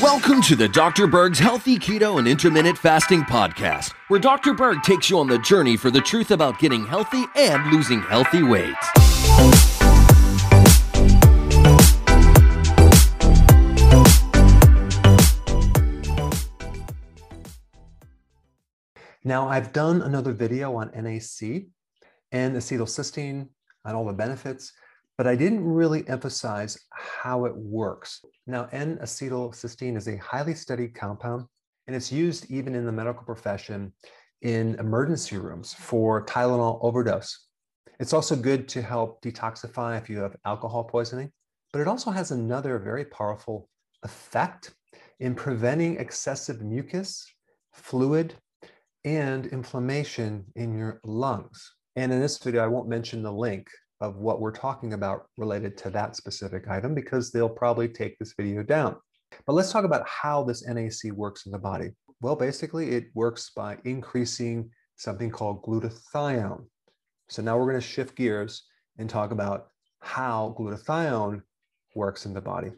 Welcome to the Dr. Berg's Healthy Keto and Intermittent Fasting Podcast, where Dr. Berg takes you on the journey for the truth about getting healthy and losing healthy weight. Now, I've done another video on NAC N-acetylcysteine and all the benefits, but I didn't really emphasize how it works. Now, N-acetylcysteine is a highly studied compound, and it's used even in the medical profession in emergency rooms for Tylenol overdose. It's also good to help detoxify if you have alcohol poisoning, but it also has another very powerful effect in preventing excessive mucus, fluid, and inflammation in your lungs. And in this video, I won't mention the link of what we're talking about related to that specific item because they'll probably take this video down. But let's talk about how this NAC works in the body. Well, basically, it works by increasing something called glutathione. So now we're going to shift gears and talk about how glutathione works in the body.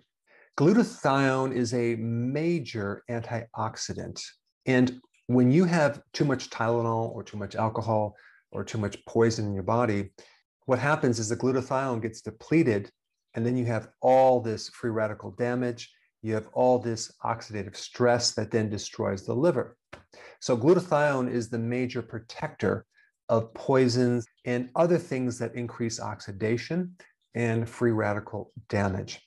Glutathione is a major antioxidant. And when you have too much Tylenol or too much alcohol or too much poison in your body, what happens is the glutathione gets depleted, and then you have all this free radical damage. You have all this oxidative stress that then destroys the liver. So, glutathione is the major protector of poisons and other things that increase oxidation and free radical damage.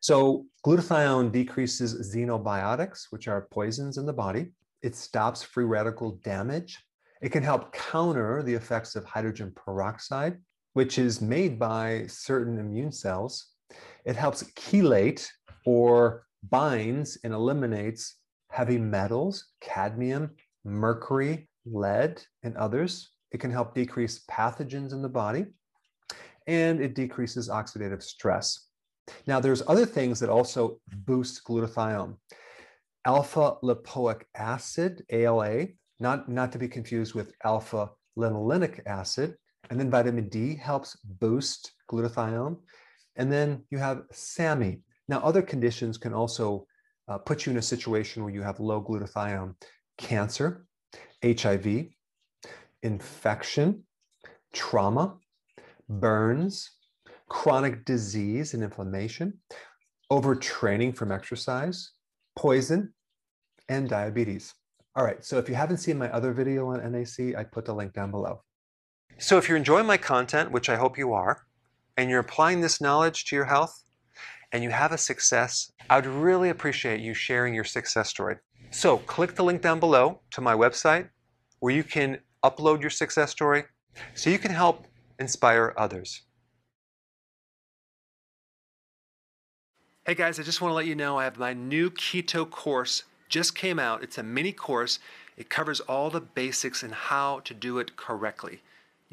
So, glutathione decreases xenobiotics, which are poisons in the body. It stops free radical damage. It can help counter the effects of hydrogen peroxide, which is made by certain immune cells. It helps chelate or binds and eliminates heavy metals, cadmium, mercury, lead, and others. It can help decrease pathogens in the body, and it decreases oxidative stress. Now, there's other things that also boost glutathione alpha lipoic acid, ALA, not, not to be confused with alpha linolenic acid. And then vitamin D helps boost glutathione. And then you have SAMe. Now, other conditions can also uh, put you in a situation where you have low glutathione cancer, HIV, infection, trauma, burns, chronic disease and inflammation, overtraining from exercise, poison, and diabetes. All right, so if you haven't seen my other video on NAC, I put the link down below. So if you're enjoying my content, which I hope you are, and you're applying this knowledge to your health, and you have a success, I would really appreciate you sharing your success story. So click the link down below to my website where you can upload your success story so you can help inspire others. Hey guys, I just want to let you know I have my new keto course just came out. It's a mini course. It covers all the basics and how to do it correctly.